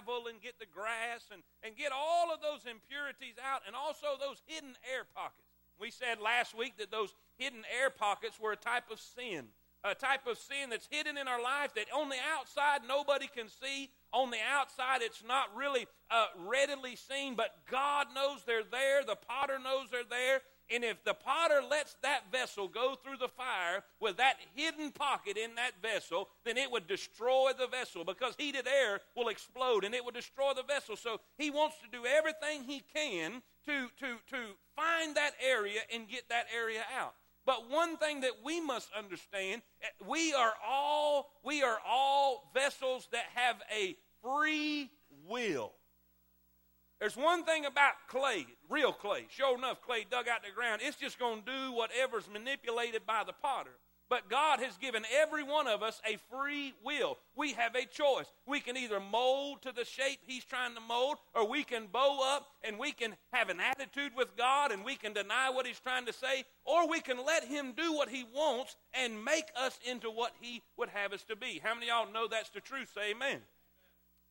gravel and get the grass and, and get all of those impurities out and also those hidden air pockets. We said last week that those hidden air pockets were a type of sin, a type of sin that's hidden in our life that on the outside nobody can see. On the outside, it's not really uh, readily seen, but God knows they're there. The potter knows they're there. And if the potter lets that vessel go through the fire with that hidden pocket in that vessel, then it would destroy the vessel because heated air will explode and it will destroy the vessel. So he wants to do everything he can to, to, to find that area and get that area out. But one thing that we must understand, eh, we are all we are all vessels that have a free will. There's one thing about clay, real clay. Sure enough, clay dug out the ground, it's just going to do whatever's manipulated by the potter. But God has given every one of us a free will. We have a choice. We can either mold to the shape He's trying to mold, or we can bow up and we can have an attitude with God and we can deny what He's trying to say, or we can let Him do what He wants and make us into what He would have us to be. How many of y'all know that's the truth? Say amen.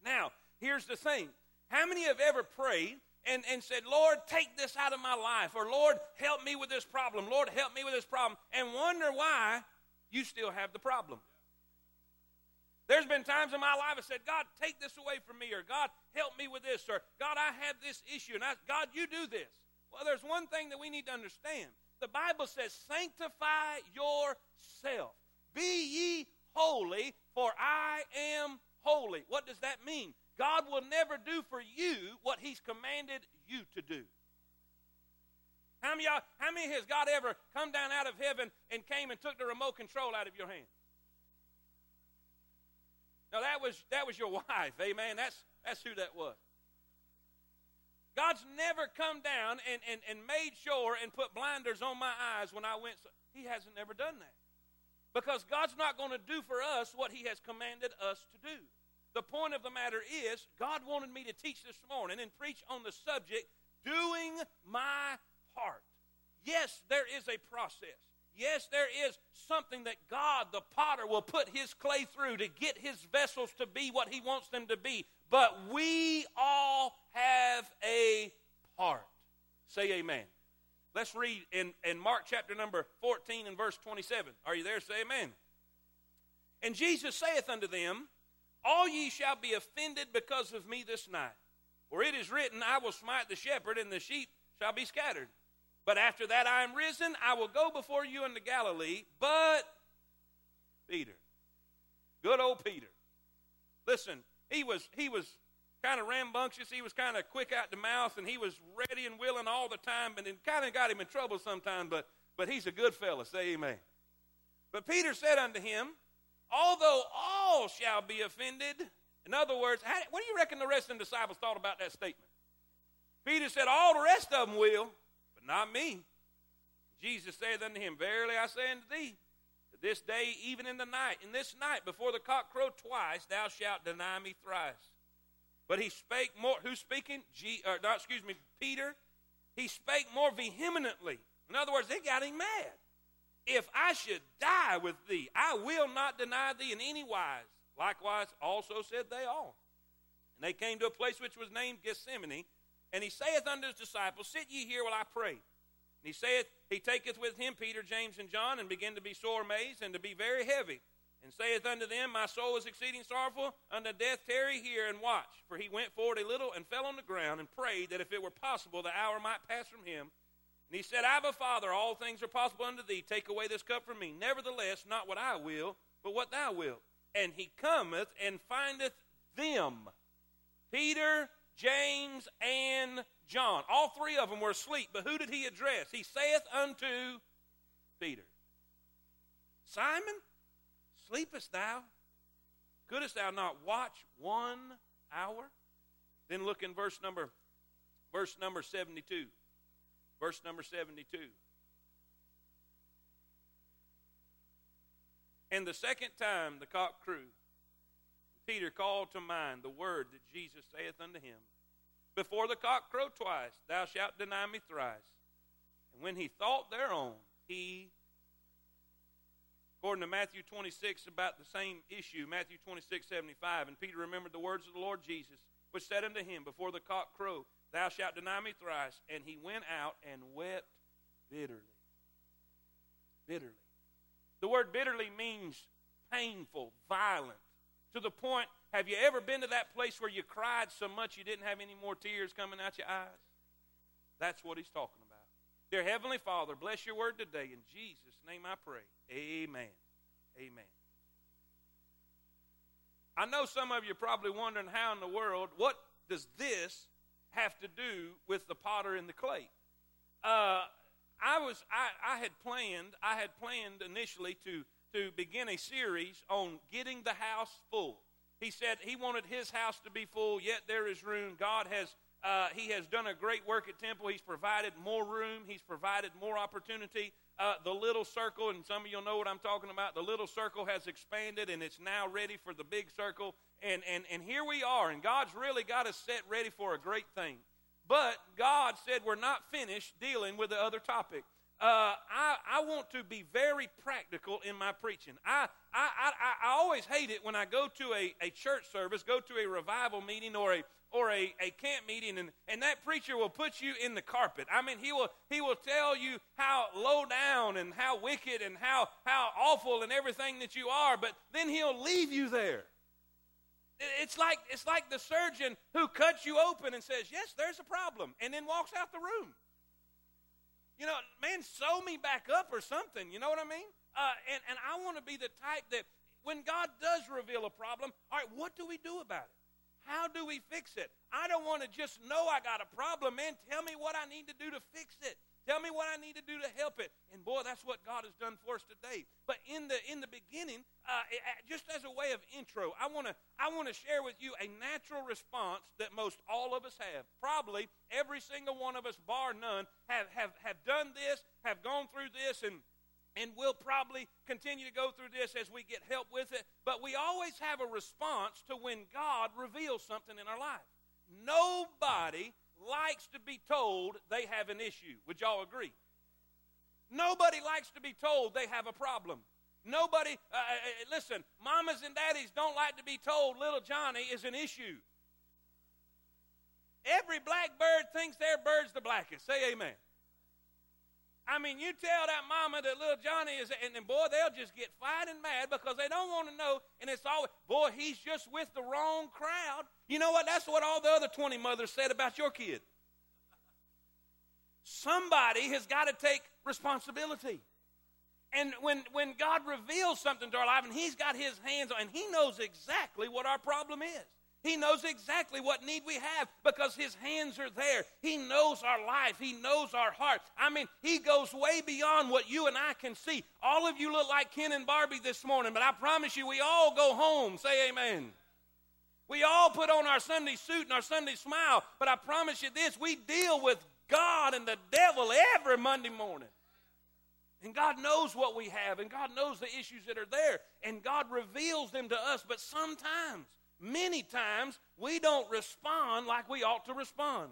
Now, here's the thing how many have ever prayed and, and said, Lord, take this out of my life, or Lord, help me with this problem, Lord, help me with this problem, and wonder why you still have the problem? There's been times in my life I said, God, take this away from me, or God, help me with this, or God, I have this issue, and I, God, you do this. Well, there's one thing that we need to understand. The Bible says, sanctify yourself. Be ye holy, for I am holy. What does that mean? God will never do for you what He's commanded you to do. How many, how many has God ever come down out of heaven and came and took the remote control out of your hand? Now that was that was your wife, amen. That's that's who that was. God's never come down and, and, and made sure and put blinders on my eyes when I went. So, he hasn't never done that. Because God's not going to do for us what He has commanded us to do. The point of the matter is, God wanted me to teach this morning and preach on the subject doing my part. Yes, there is a process. Yes, there is something that God, the potter, will put his clay through to get his vessels to be what he wants them to be. But we all have a part. Say amen. Let's read in, in Mark chapter number 14 and verse 27. Are you there? Say amen. And Jesus saith unto them, all ye shall be offended because of me this night. For it is written, I will smite the shepherd, and the sheep shall be scattered. But after that I am risen, I will go before you into Galilee. But Peter, good old Peter, listen, he was he was kind of rambunctious. He was kind of quick out the mouth, and he was ready and willing all the time, and it kind of got him in trouble sometimes. But but he's a good fellow. Say amen. But Peter said unto him, although all shall be offended. In other words, how, what do you reckon the rest of the disciples thought about that statement? Peter said, All the rest of them will, but not me. Jesus said unto him, Verily I say unto thee, that this day, even in the night, in this night, before the cock crow twice, thou shalt deny me thrice. But he spake more, who's speaking? G, or, excuse me, Peter. He spake more vehemently. In other words, they got him mad. If I should die with thee, I will not deny thee in any wise. Likewise, also said they all. And they came to a place which was named Gethsemane. And he saith unto his disciples, Sit ye here while I pray. And he saith, He taketh with him Peter, James, and John, and began to be sore amazed, and to be very heavy. And saith unto them, My soul is exceeding sorrowful unto death. Tarry here and watch. For he went forward a little and fell on the ground, and prayed that if it were possible, the hour might pass from him. And he said, I have a Father, all things are possible unto thee. Take away this cup from me. Nevertheless, not what I will, but what thou wilt. And he cometh and findeth them Peter, James, and John. All three of them were asleep, but who did he address? He saith unto Peter, Simon, sleepest thou? Couldst thou not watch one hour? Then look in verse number verse number 72. Verse number 72. And the second time the cock crew, Peter called to mind the word that Jesus saith unto him Before the cock crow twice, thou shalt deny me thrice. And when he thought thereon, he, according to Matthew 26, about the same issue, Matthew 26, 75, and Peter remembered the words of the Lord Jesus which said unto him, Before the cock crow, thou shalt deny me thrice. And he went out and wept bitterly. Bitterly. The word bitterly means painful, violent. To the point, have you ever been to that place where you cried so much you didn't have any more tears coming out your eyes? That's what he's talking about. Dear Heavenly Father, bless your word today. In Jesus' name I pray. Amen. Amen. I know some of you are probably wondering how in the world, what does this have to do with the potter and the clay? Uh, I was I, I had planned I had planned initially to to begin a series on getting the house full. He said he wanted his house to be full, yet there is room. God has uh, he has done a great work at Temple. He's provided more room. He's provided more opportunity. Uh, the little circle, and some of you know what I'm talking about. The little circle has expanded, and it's now ready for the big circle. And and and here we are, and God's really got us set ready for a great thing. But God said we're not finished dealing with the other topic. Uh, I, I want to be very practical in my preaching. I, I, I, I always hate it when I go to a, a church service, go to a revival meeting or a, or a, a camp meeting and, and that preacher will put you in the carpet. I mean, he will, he will tell you how low down and how wicked and how, how awful and everything that you are, but then he'll leave you there. It's like, it's like the surgeon who cuts you open and says, Yes, there's a problem, and then walks out the room. You know, man, sew me back up or something. You know what I mean? Uh, and, and I want to be the type that when God does reveal a problem, all right, what do we do about it? How do we fix it? I don't want to just know I got a problem, man. Tell me what I need to do to fix it. Tell me what I need to do to help it. And boy, that's what God has done for us today. But in the in the beginning, uh, just as a way of intro, I want to I want to share with you a natural response that most all of us have. Probably every single one of us, bar none, have have have done this, have gone through this, and and we'll probably continue to go through this as we get help with it. But we always have a response to when God reveals something in our life. Nobody likes to be told they have an issue. Would y'all agree? Nobody likes to be told they have a problem. Nobody, uh, uh, uh, listen, mamas and daddies don't like to be told little Johnny is an issue. Every black bird thinks their bird's the blackest. Say amen. I mean, you tell that mama that little Johnny is, and boy, they'll just get fighting mad because they don't want to know. And it's always, boy, he's just with the wrong crowd. You know what? That's what all the other 20 mothers said about your kid. Somebody has got to take responsibility. And when, when God reveals something to our life and He's got His hands on, and He knows exactly what our problem is. He knows exactly what need we have because His hands are there. He knows our life. He knows our heart. I mean, He goes way beyond what you and I can see. All of you look like Ken and Barbie this morning, but I promise you, we all go home. Say amen. We all put on our Sunday suit and our Sunday smile, but I promise you this we deal with God and the devil every Monday morning. And God knows what we have, and God knows the issues that are there, and God reveals them to us, but sometimes many times we don't respond like we ought to respond.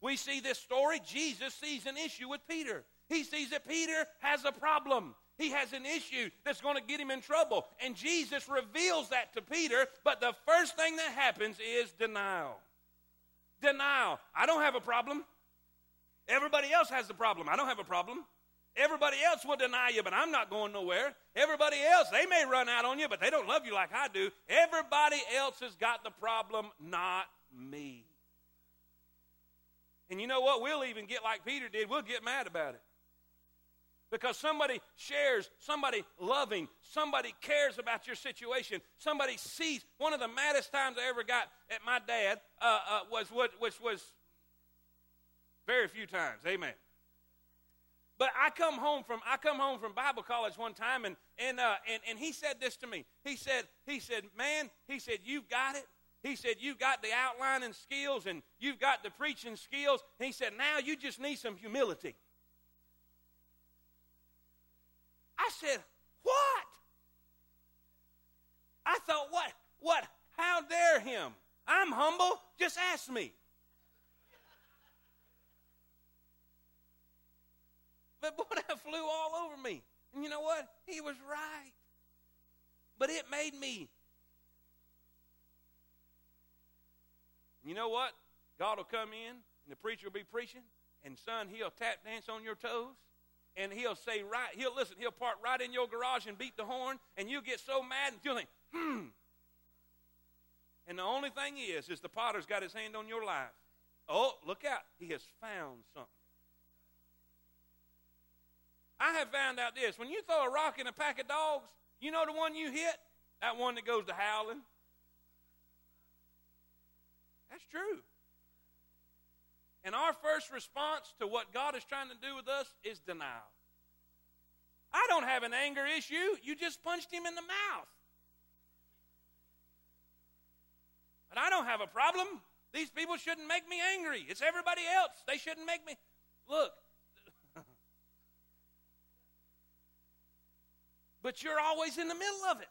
We see this story, Jesus sees an issue with Peter. He sees that Peter has a problem. He has an issue that's going to get him in trouble. And Jesus reveals that to Peter, but the first thing that happens is denial. Denial. I don't have a problem. Everybody else has the problem. I don't have a problem. Everybody else will deny you, but I'm not going nowhere. Everybody else, they may run out on you, but they don't love you like I do. Everybody else has got the problem, not me. And you know what? We'll even get like Peter did. We'll get mad about it. Because somebody shares, somebody loving, somebody cares about your situation, somebody sees. One of the maddest times I ever got at my dad uh, uh, was what, which was very few times. Amen. But I come home from I come home from Bible college one time and and uh, and and he said this to me. He said he said, "Man, he said you've got it." He said, You've got the outlining skills and you've got the preaching skills. He said, Now you just need some humility. I said, What? I thought, What? What? How dare him? I'm humble. Just ask me. But boy, that flew all over me. And you know what? He was right. But it made me You know what? God will come in, and the preacher will be preaching, and son, he'll tap dance on your toes, and he'll say right, he'll listen, he'll park right in your garage and beat the horn, and you get so mad and you'll think, hmm. And the only thing is, is the potter's got his hand on your life. Oh, look out. He has found something. I have found out this. When you throw a rock in a pack of dogs, you know the one you hit? That one that goes to howling. That's true. And our first response to what God is trying to do with us is denial. I don't have an anger issue. You just punched him in the mouth. But I don't have a problem. These people shouldn't make me angry. It's everybody else. They shouldn't make me. Look. but you're always in the middle of it.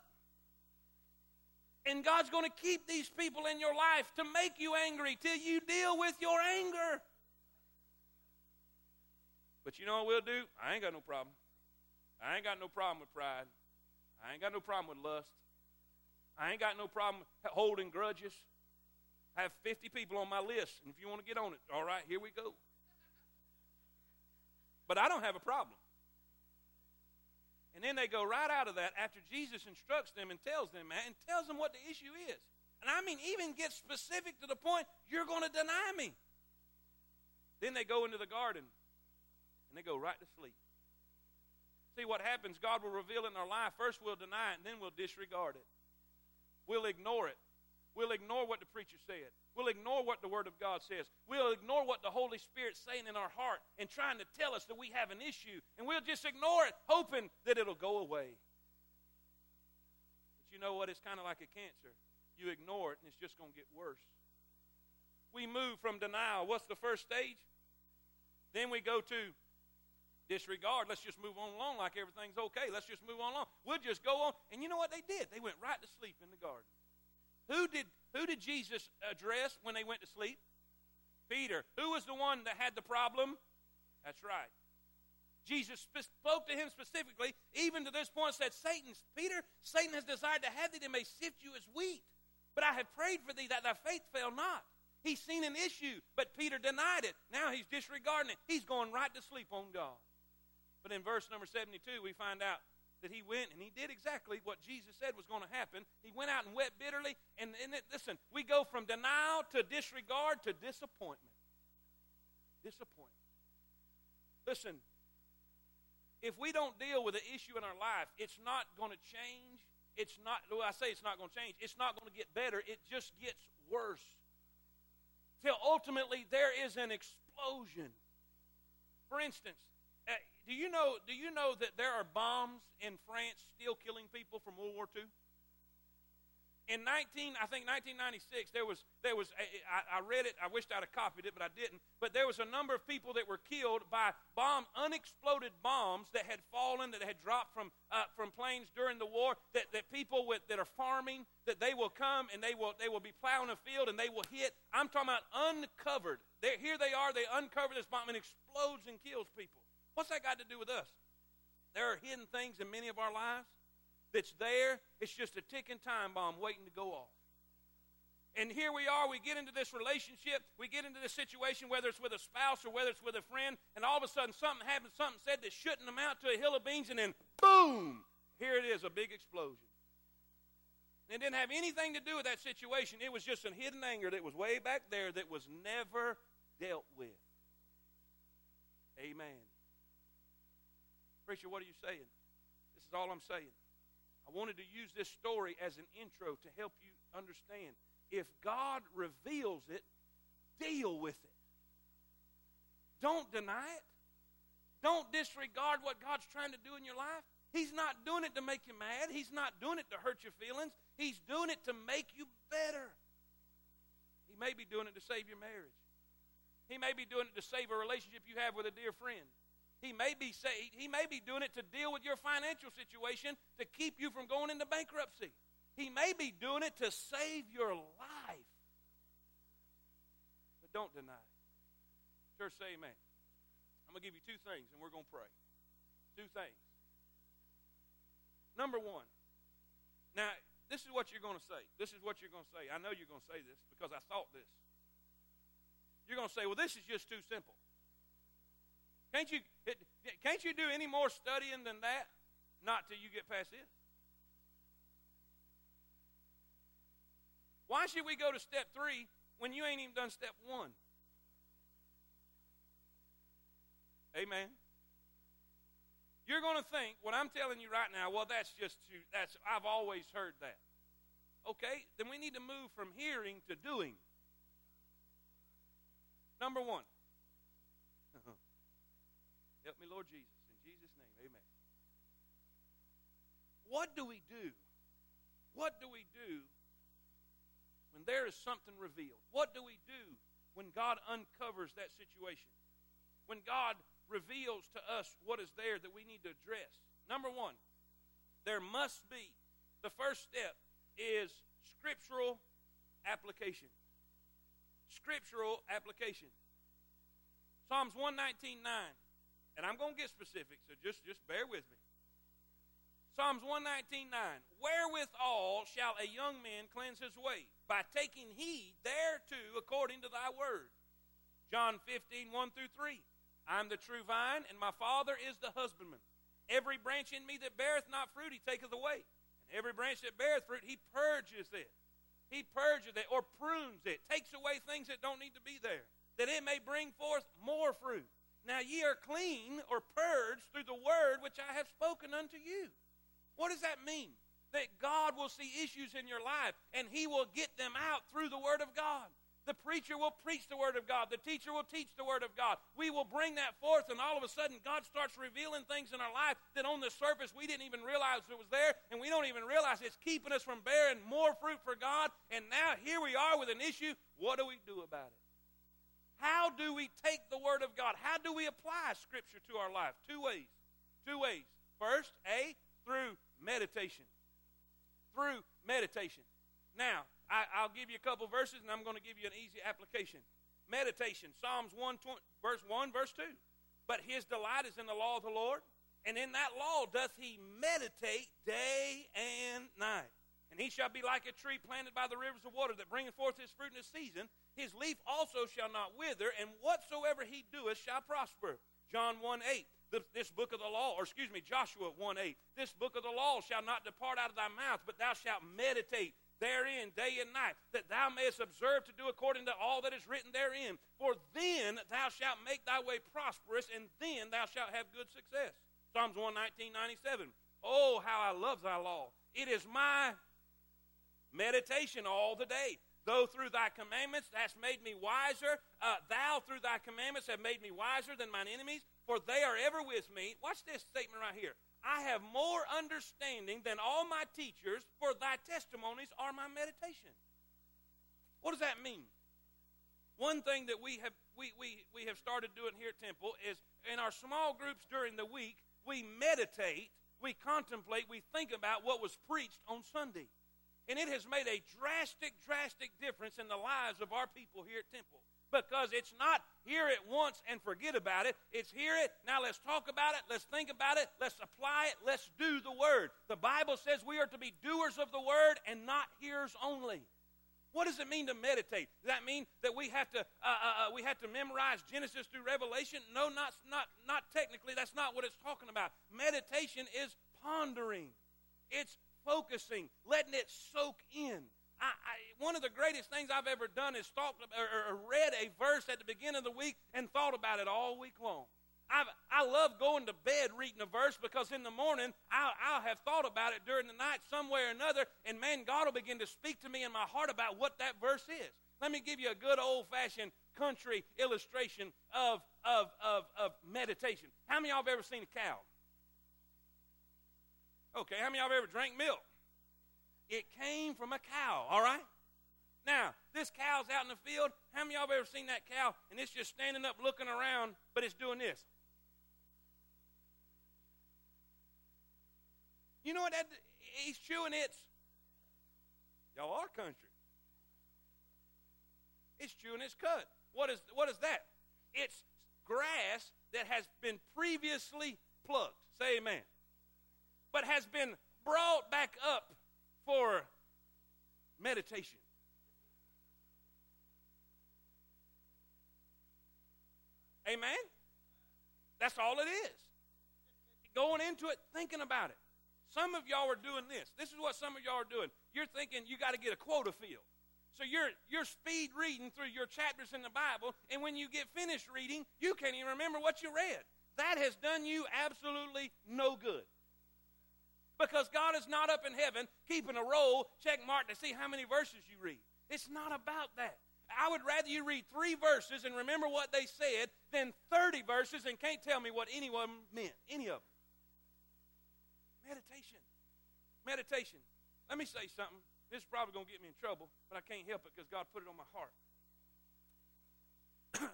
And God's going to keep these people in your life to make you angry till you deal with your anger. But you know what we'll do? I ain't got no problem. I ain't got no problem with pride. I ain't got no problem with lust. I ain't got no problem holding grudges. I have 50 people on my list, and if you want to get on it, all right, here we go. But I don't have a problem. And then they go right out of that after Jesus instructs them and tells them, and tells them what the issue is. And I mean, even get specific to the point, you're going to deny me. Then they go into the garden and they go right to sleep. See what happens, God will reveal in our life. First, we'll deny it, and then we'll disregard it. We'll ignore it. We'll ignore what the preacher said. We'll ignore what the Word of God says. We'll ignore what the Holy Spirit's saying in our heart and trying to tell us that we have an issue. And we'll just ignore it, hoping that it'll go away. But you know what? It's kind of like a cancer. You ignore it, and it's just going to get worse. We move from denial. What's the first stage? Then we go to disregard. Let's just move on along like everything's okay. Let's just move on along. We'll just go on. And you know what they did? They went right to sleep in the garden. Who did, who did Jesus address when they went to sleep? Peter. Who was the one that had the problem? That's right. Jesus spoke to him specifically, even to this point, said, Satan, Peter, Satan has desired to have thee, that may sift you as wheat. But I have prayed for thee that thy faith fail not. He's seen an issue, but Peter denied it. Now he's disregarding it. He's going right to sleep on God. But in verse number 72, we find out that he went and he did exactly what Jesus said was going to happen. He went out and wept bitterly. And, and it, listen, we go from denial to disregard to disappointment. Disappointment. Listen, if we don't deal with the issue in our life, it's not going to change. It's not, well, I say it's not going to change. It's not going to get better. It just gets worse. Till ultimately there is an explosion. For instance, do you know, do you know that there are bombs in France still killing people from World War II? In 19, I think 1996, there was, there was I, I read it, I wished I'd have copied it, but I didn't. But there was a number of people that were killed by bomb, unexploded bombs that had fallen, that had dropped from, uh, from planes during the war, that, that people with, that are farming, that they will come and they will, they will be plowing a field and they will hit. I'm talking about uncovered. They're, here they are, they uncover this bomb and explodes and kills people. What's that got to do with us? There are hidden things in many of our lives that's there. It's just a ticking time bomb waiting to go off. And here we are, we get into this relationship, we get into this situation, whether it's with a spouse or whether it's with a friend, and all of a sudden something happens, something said that shouldn't amount to a hill of beans, and then boom, here it is, a big explosion. And It didn't have anything to do with that situation. It was just a hidden anger that was way back there that was never dealt with. Amen. Preacher, what are you saying? This is all I'm saying. I wanted to use this story as an intro to help you understand. If God reveals it, deal with it. Don't deny it. Don't disregard what God's trying to do in your life. He's not doing it to make you mad. He's not doing it to hurt your feelings. He's doing it to make you better. He may be doing it to save your marriage. He may be doing it to save a relationship you have with a dear friend. He may be say, he may be doing it to deal with your financial situation to keep you from going into bankruptcy. He may be doing it to save your life. But don't deny it. Church, say amen. I'm going to give you two things and we're going to pray. Two things. Number one. Now, this is what you're going to say. This is what you're going to say. I know you're going to say this because I thought this. You're going to say, well, this is just too simple. Can't you, can't you do any more studying than that? Not till you get past this. Why should we go to step three when you ain't even done step one? Amen. You're going to think what I'm telling you right now, well, that's just too, that's, I've always heard that. Okay, then we need to move from hearing to doing. Number one. Help me, Lord Jesus. In Jesus' name, amen. What do we do? What do we do when there is something revealed? What do we do when God uncovers that situation? When God reveals to us what is there that we need to address? Number one, there must be, the first step is scriptural application. Scriptural application. Psalms 119 9. And I'm going to get specific, so just, just bear with me. Psalms 119 9. Wherewithal shall a young man cleanse his way? By taking heed thereto according to thy word. John 15 1 through 3. I'm the true vine, and my Father is the husbandman. Every branch in me that beareth not fruit, he taketh away. And every branch that beareth fruit, he purges it. He purges it or prunes it, takes away things that don't need to be there, that it may bring forth more fruit. Now ye are clean or purged through the word which I have spoken unto you. What does that mean? That God will see issues in your life and he will get them out through the word of God. The preacher will preach the Word of God. The teacher will teach the Word of God. We will bring that forth, and all of a sudden, God starts revealing things in our life that on the surface we didn't even realize it was there, and we don't even realize it's keeping us from bearing more fruit for God. And now here we are with an issue. What do we do about it? How do we take the Word of God? How do we apply Scripture to our life? Two ways. Two ways. First, A, through meditation. Through meditation. Now, I, will give you a couple verses and I'm going to give you an easy application. Meditation, Psalms 1, verse 1, verse 2. But his delight is in the law of the Lord, and in that law doth he meditate day and night. And he shall be like a tree planted by the rivers of water that bringeth forth his fruit in his season. His leaf also shall not wither, and whatsoever he doeth shall prosper. John 1 8. This book of the law, or excuse me, Joshua 1 8. This book of the law shall not depart out of thy mouth, but thou shalt meditate therein day and night, that thou mayest observe to do according to all that is written therein. For then thou shalt make thy way prosperous, and then thou shalt have good success. Psalms 119, 97. Oh, how I love thy law. It is my meditation all the day. Though through thy commandments hast made me wiser, uh, thou through thy commandments have made me wiser than mine enemies, for they are ever with me. Watch this statement right here. I have more understanding than all my teachers, for thy testimonies are my meditation. What does that mean? One thing that we have we, we, we have started doing here at Temple is in our small groups during the week, we meditate, we contemplate, we think about what was preached on Sunday. And it has made a drastic, drastic difference in the lives of our people here at Temple. Because it's not hear it once and forget about it. It's hear it, now let's talk about it, let's think about it, let's apply it, let's do the word. The Bible says we are to be doers of the word and not hearers only. What does it mean to meditate? Does that mean that we have to uh, uh, uh we have to memorize Genesis through Revelation? No, not not not technically. That's not what it's talking about. Meditation is pondering. It's focusing, letting it soak in. I, I, one of the greatest things I've ever done is thought or, or read a verse at the beginning of the week and thought about it all week long. I've, I love going to bed reading a verse because in the morning I'll, I'll, have thought about it during the night some way or another, and man, God will begin to speak to me in my heart about what that verse is. Let me give you a good old fashioned country illustration of, of, of, of meditation. How many of y'all have ever seen a cow? Okay, how many of y'all ever drank milk? It came from a cow, all right? Now, this cow's out in the field. How many of y'all ever seen that cow and it's just standing up looking around, but it's doing this? You know what that he's chewing its y'all are country. It's chewing its cud. What is what is that? It's grass that has been previously plucked. Say amen but has been brought back up for meditation. Amen? That's all it is. Going into it, thinking about it. Some of y'all are doing this. This is what some of y'all are doing. You're thinking you got to get a quota filled. So you're, you're speed reading through your chapters in the Bible, and when you get finished reading, you can't even remember what you read. That has done you absolutely no good. Because God is not up in heaven keeping a roll, check mark to see how many verses you read. It's not about that. I would rather you read three verses and remember what they said than 30 verses and can't tell me what any of them meant. Any of them. Meditation. Meditation. Let me say something. This is probably going to get me in trouble, but I can't help it because God put it on my heart.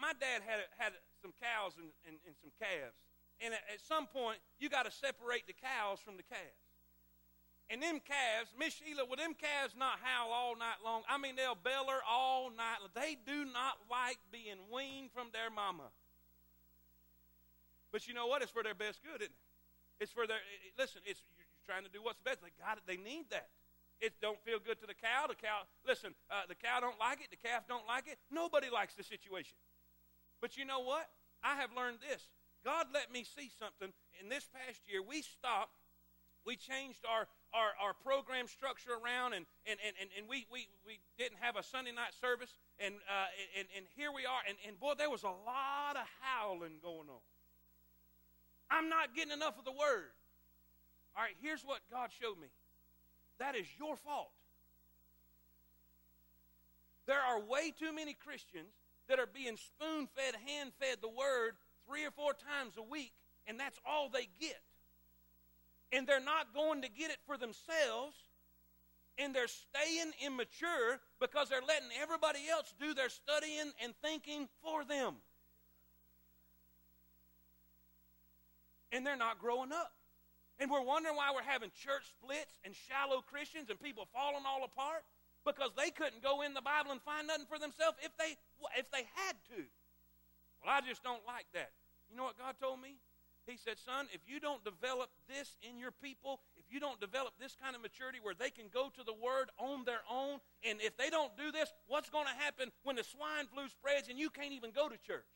my dad had, had some cows and, and, and some calves. And at, some point, you got to separate the cows from the calves. And them calves, Miss Sheila, will them calves not howl all night long? I mean, they'll beller all night. They do not like being weaned from their mama. But you know what? It's for their best good, isn't it? It's for their. It, listen, it's you're trying to do what's best. They got it. They need that. It don't feel good to the cow. The cow. Listen, uh, the cow don't like it. The calf don't like it. Nobody likes the situation. But you know what? I have learned this. God let me see something. In this past year, we stopped. We changed our our, our program structure around, and, and, and, and we, we, we didn't have a Sunday night service, and, uh, and, and here we are, and, and boy, there was a lot of howling going on. I'm not getting enough of the word. All right, here's what God showed me that is your fault. There are way too many Christians that are being spoon fed, hand fed the word three or four times a week, and that's all they get and they're not going to get it for themselves, and they're staying immature because they're letting everybody else do their studying and thinking for them. And they're not growing up. And we're wondering why we're having church splits and shallow Christians and people falling all apart because they couldn't go in the Bible and find nothing for themselves if they if they had to. Well, I just don't like that. You know what God told me? He said, Son, if you don't develop this in your people, if you don't develop this kind of maturity where they can go to the Word on their own, and if they don't do this, what's going to happen when the swine flu spreads and you can't even go to church?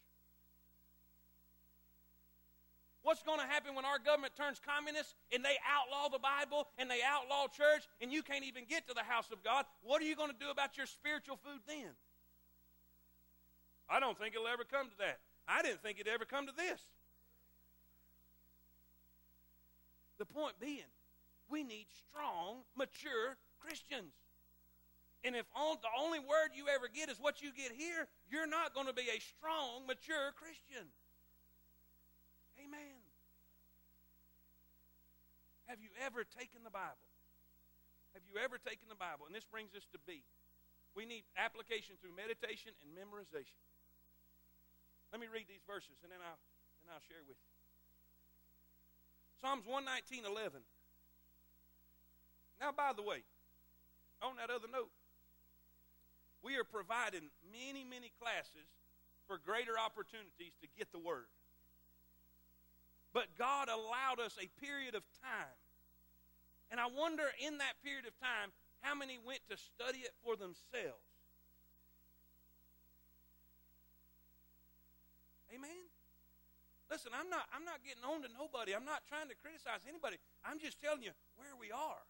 What's going to happen when our government turns communist and they outlaw the Bible and they outlaw church and you can't even get to the house of God? What are you going to do about your spiritual food then? I don't think it'll ever come to that. I didn't think it'd ever come to this. The point being, we need strong, mature Christians. And if all, the only word you ever get is what you get here, you're not going to be a strong, mature Christian. Amen. Have you ever taken the Bible? Have you ever taken the Bible? And this brings us to B. We need application through meditation and memorization. Let me read these verses and then I'll, then I'll share with you. Psalms 119, 11. Now, by the way, on that other note, we are providing many, many classes for greater opportunities to get the Word. But God allowed us a period of time. And I wonder in that period of time how many went to study it for themselves. Amen? Listen, I'm not, I'm not getting on to nobody. I'm not trying to criticize anybody. I'm just telling you where we are.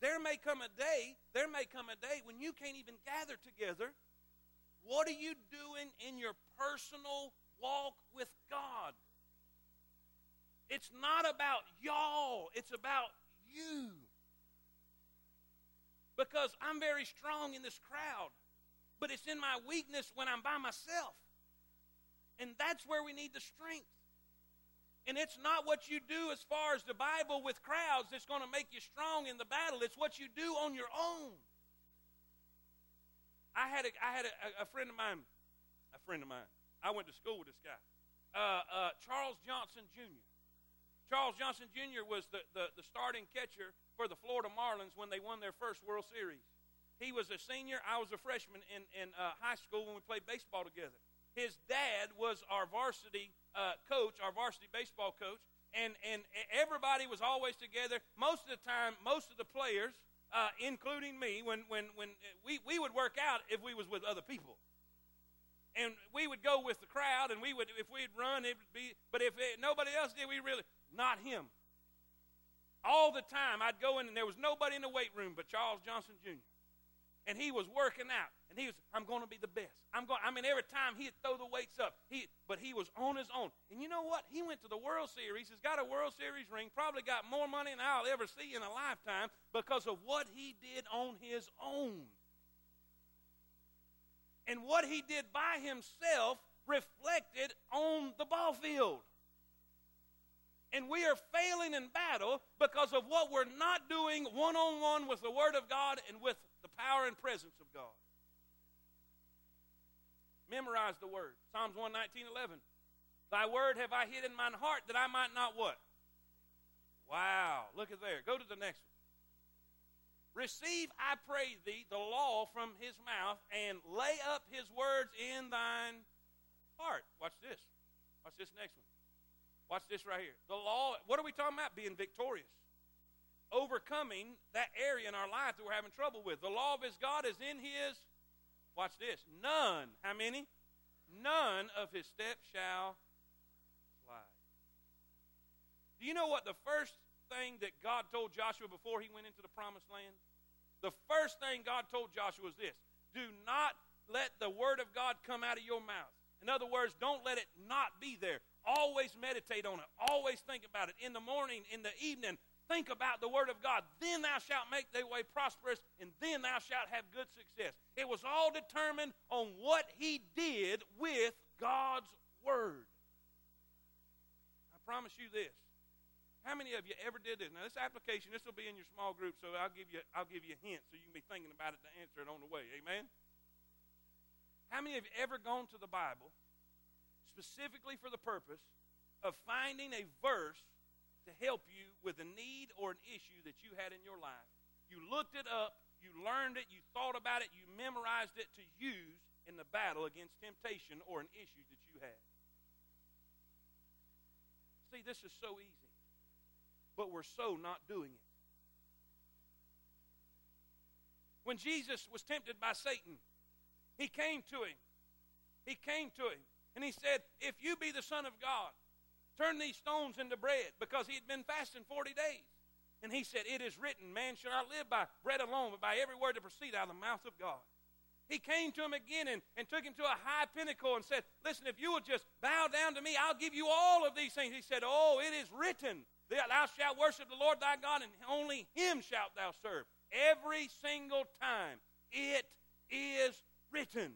There may come a day, there may come a day when you can't even gather together. What are you doing in your personal walk with God? It's not about y'all, it's about you. Because I'm very strong in this crowd, but it's in my weakness when I'm by myself. And that's where we need the strength. And it's not what you do as far as the Bible with crowds that's going to make you strong in the battle. It's what you do on your own. I had a, I had a, a friend of mine, a friend of mine. I went to school with this guy, uh, uh, Charles Johnson Jr. Charles Johnson Jr. was the, the, the starting catcher for the Florida Marlins when they won their first World Series. He was a senior. I was a freshman in, in uh, high school when we played baseball together his dad was our varsity uh, coach, our varsity baseball coach, and, and everybody was always together. Most of the time, most of the players, uh, including me, when, when, when we, we would work out if we was with other people. and we would go with the crowd, and we would, if we'd run, it would be, but if it, nobody else did, we really, not him. All the time, I'd go in, and there was nobody in the weight room but Charles Johnson Jr. And he was working out, and he was, I'm going to be the best. I'm going. I mean, every time he'd throw the weights up, he, but he was on his own. And you know what? He went to the World Series. He's got a World Series ring. Probably got more money than I'll ever see in a lifetime because of what he did on his own. And what he did by himself reflected on the ball field. And we are failing in battle because of what we're not doing one on one with the Word of God and with the power and presence of God. Memorize the Word. Psalms 119 11. Thy Word have I hid in mine heart that I might not what? Wow. Look at there. Go to the next one. Receive, I pray thee, the law from his mouth, and lay up his words in thine heart. Watch this. Watch this next one. Watch this right here. The law, what are we talking about? Being victorious. Overcoming that area in our life that we're having trouble with. The law of his God is in his, watch this, none. How many? None of his steps shall slide. Do you know what the first thing that God told Joshua before he went into the promised land? The first thing God told Joshua was this Do not let the word of God come out of your mouth. In other words, don't let it not be there. Always meditate on it. Always think about it. In the morning, in the evening, think about the Word of God. Then thou shalt make thy way prosperous, and then thou shalt have good success. It was all determined on what he did with God's Word. I promise you this. How many of you ever did this? Now, this application, this will be in your small group, so I'll give you, I'll give you a hint so you can be thinking about it to answer it on the way. Amen? How many of you ever gone to the Bible specifically for the purpose of finding a verse to help you with a need or an issue that you had in your life. You looked it up, you learned it, you thought about it, you memorized it to use in the battle against temptation or an issue that you had. See, this is so easy, but we're so not doing it. When Jesus was tempted by Satan, he came to him. He came to him and he said, If you be the Son of God, turn these stones into bread, because he had been fasting 40 days. And he said, It is written, man shall not live by bread alone, but by every word that proceed out of the mouth of God. He came to him again and, and took him to a high pinnacle and said, Listen, if you will just bow down to me, I'll give you all of these things. He said, Oh, it is written, that Thou shalt worship the Lord thy God, and only him shalt thou serve. Every single time, it is written.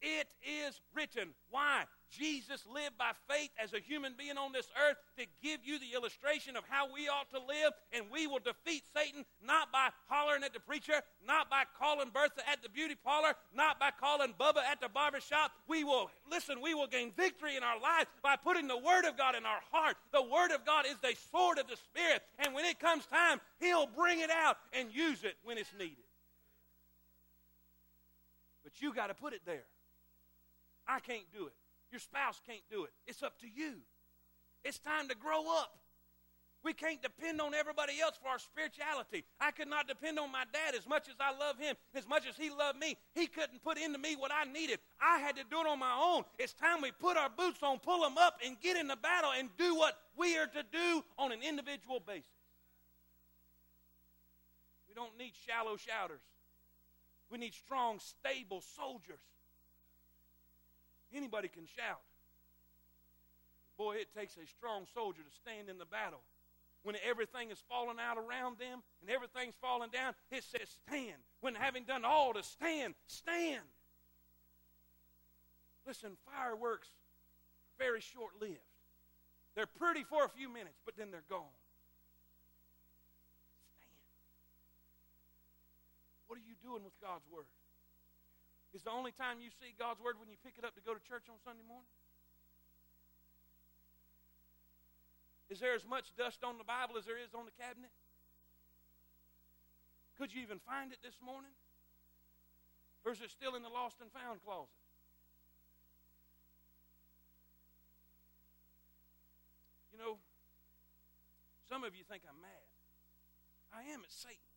It is written. Why? Jesus lived by faith as a human being on this earth to give you the illustration of how we ought to live, and we will defeat Satan not by hollering at the preacher, not by calling Bertha at the beauty parlor, not by calling Bubba at the barber shop. We will, listen, we will gain victory in our lives by putting the Word of God in our heart. The Word of God is the sword of the Spirit, and when it comes time, He'll bring it out and use it when it's needed. But you got to put it there. I can't do it. Your spouse can't do it. It's up to you. It's time to grow up. We can't depend on everybody else for our spirituality. I could not depend on my dad as much as I love him, as much as he loved me. He couldn't put into me what I needed. I had to do it on my own. It's time we put our boots on, pull them up, and get in the battle and do what we are to do on an individual basis. We don't need shallow shouters. We need strong, stable soldiers. Anybody can shout. Boy, it takes a strong soldier to stand in the battle. When everything is falling out around them and everything's falling down, it says stand. When having done all to stand, stand. Listen, fireworks very short lived. They're pretty for a few minutes, but then they're gone. Stand. What are you doing with God's Word? Is the only time you see God's Word when you pick it up to go to church on Sunday morning? Is there as much dust on the Bible as there is on the cabinet? Could you even find it this morning? Or is it still in the lost and found closet? You know, some of you think I'm mad. I am at Satan.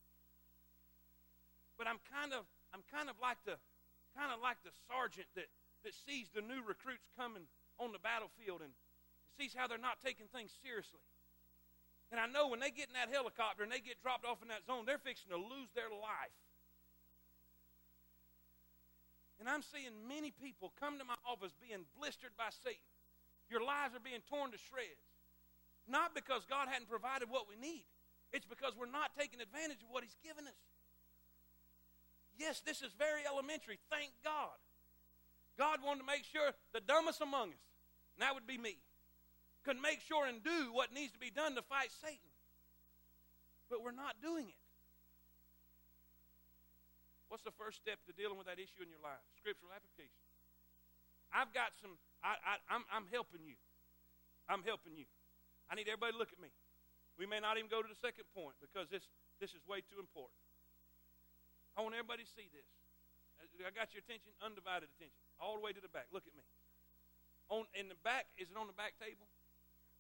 But I'm kind of I'm kind of like the kind of like the sergeant that, that sees the new recruits coming on the battlefield and sees how they're not taking things seriously. And I know when they get in that helicopter and they get dropped off in that zone, they're fixing to lose their life. And I'm seeing many people come to my office being blistered by Satan. Your lives are being torn to shreds. Not because God hadn't provided what we need, it's because we're not taking advantage of what He's given us. Yes, this is very elementary. Thank God. God wanted to make sure the dumbest among us, and that would be me, could make sure and do what needs to be done to fight Satan. But we're not doing it. What's the first step to dealing with that issue in your life? Scriptural application. I've got some, I, I, I'm, I'm helping you. I'm helping you. I need everybody to look at me. We may not even go to the second point because this, this is way too important. I want everybody to see this. I got your attention, undivided attention, all the way to the back. Look at me. On in the back, is it on the back table?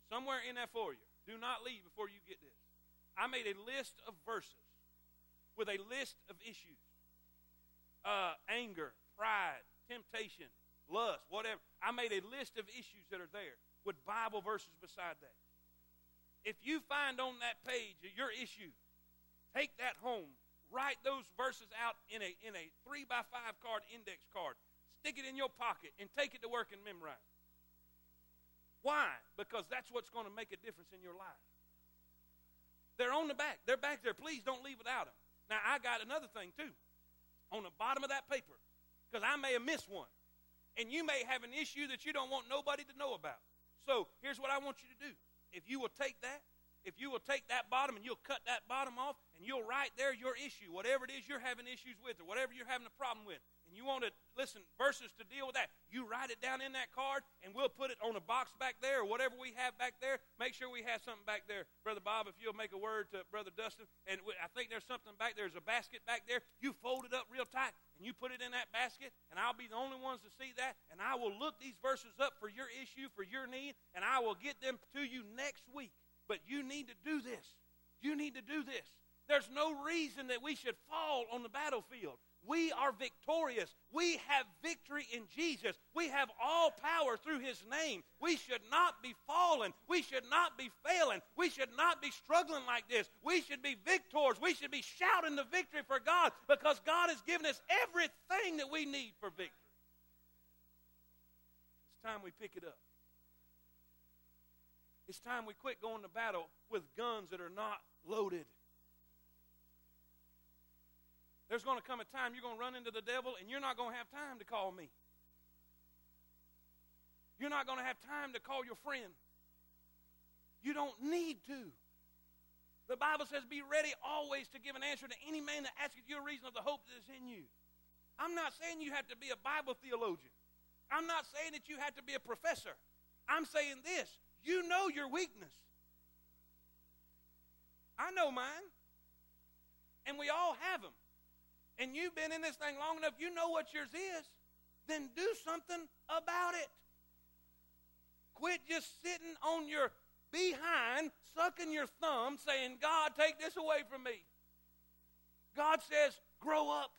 Somewhere in that foyer. Do not leave before you get this. I made a list of verses with a list of issues uh, anger, pride, temptation, lust, whatever. I made a list of issues that are there with Bible verses beside that. If you find on that page your issue, take that home. Write those verses out in a, in a three by five card index card. Stick it in your pocket and take it to work and memorize. Why? Because that's what's going to make a difference in your life. They're on the back. They're back there. Please don't leave without them. Now, I got another thing, too on the bottom of that paper because I may have missed one. And you may have an issue that you don't want nobody to know about. So here's what I want you to do. If you will take that, if you will take that bottom and you'll cut that bottom off and you'll write there your issue, whatever it is you're having issues with or whatever you're having a problem with, and you want to listen verses to deal with that, you write it down in that card, and we'll put it on a box back there or whatever we have back there. Make sure we have something back there, brother Bob. If you'll make a word to brother Dustin, and I think there's something back there. There's a basket back there. You fold it up real tight and you put it in that basket, and I'll be the only ones to see that, and I will look these verses up for your issue, for your need, and I will get them to you next week. But you need to do this. You need to do this. There's no reason that we should fall on the battlefield. We are victorious. We have victory in Jesus. We have all power through His name. We should not be fallen. We should not be failing. We should not be struggling like this. We should be victors. We should be shouting the victory for God because God has given us everything that we need for victory. It's time we pick it up. It's time we quit going to battle with guns that are not loaded. There's going to come a time you're going to run into the devil and you're not going to have time to call me. You're not going to have time to call your friend. You don't need to. The Bible says, Be ready always to give an answer to any man that asketh you a reason of the hope that is in you. I'm not saying you have to be a Bible theologian. I'm not saying that you have to be a professor. I'm saying this you know your weakness. I know mine. And we all have them and you've been in this thing long enough, you know what yours is, then do something about it. Quit just sitting on your behind, sucking your thumb, saying, God, take this away from me. God says, grow up.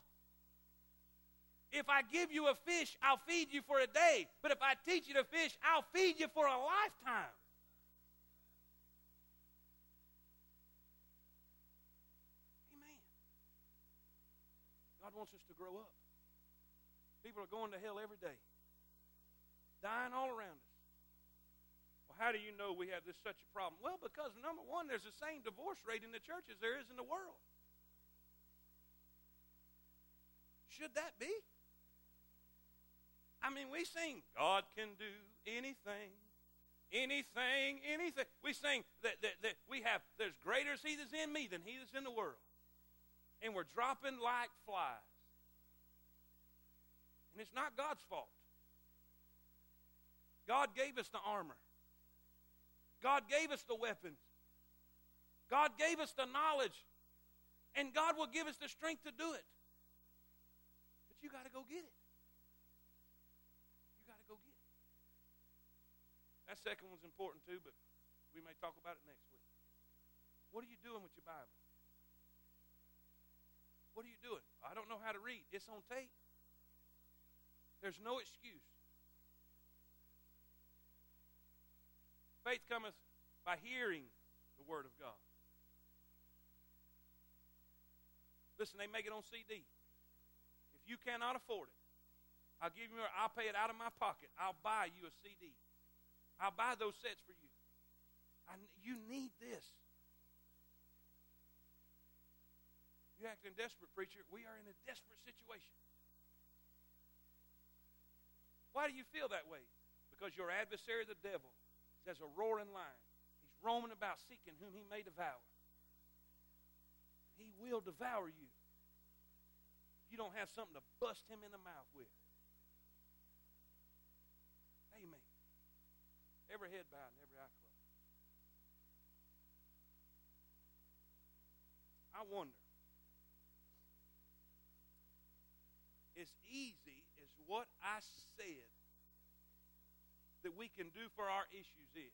If I give you a fish, I'll feed you for a day. But if I teach you to fish, I'll feed you for a lifetime. God wants us to grow up. People are going to hell every day, dying all around us. Well, how do you know we have this such a problem? Well, because number one, there's the same divorce rate in the church as there is in the world. Should that be? I mean, we sing, God can do anything, anything, anything. We sing that, that, that we have, there's greater is he that's in me than he that's in the world and we're dropping like flies. And it's not God's fault. God gave us the armor. God gave us the weapons. God gave us the knowledge. And God will give us the strength to do it. But you got to go get it. You got to go get it. That second one's important too, but we may talk about it next week. What are you doing with your Bible? What are you doing? I don't know how to read. It's on tape. There's no excuse. Faith cometh by hearing the Word of God. Listen, they make it on CD. If you cannot afford it, I'll give you. I'll pay it out of my pocket. I'll buy you a CD. I'll buy those sets for you. I, you need this. You're acting desperate, preacher. We are in a desperate situation. Why do you feel that way? Because your adversary, the devil, is as a roaring lion. He's roaming about seeking whom he may devour. He will devour you. You don't have something to bust him in the mouth with. Amen. Every head bowed and every eye closed. I wonder. It's easy as what I said that we can do for our issues is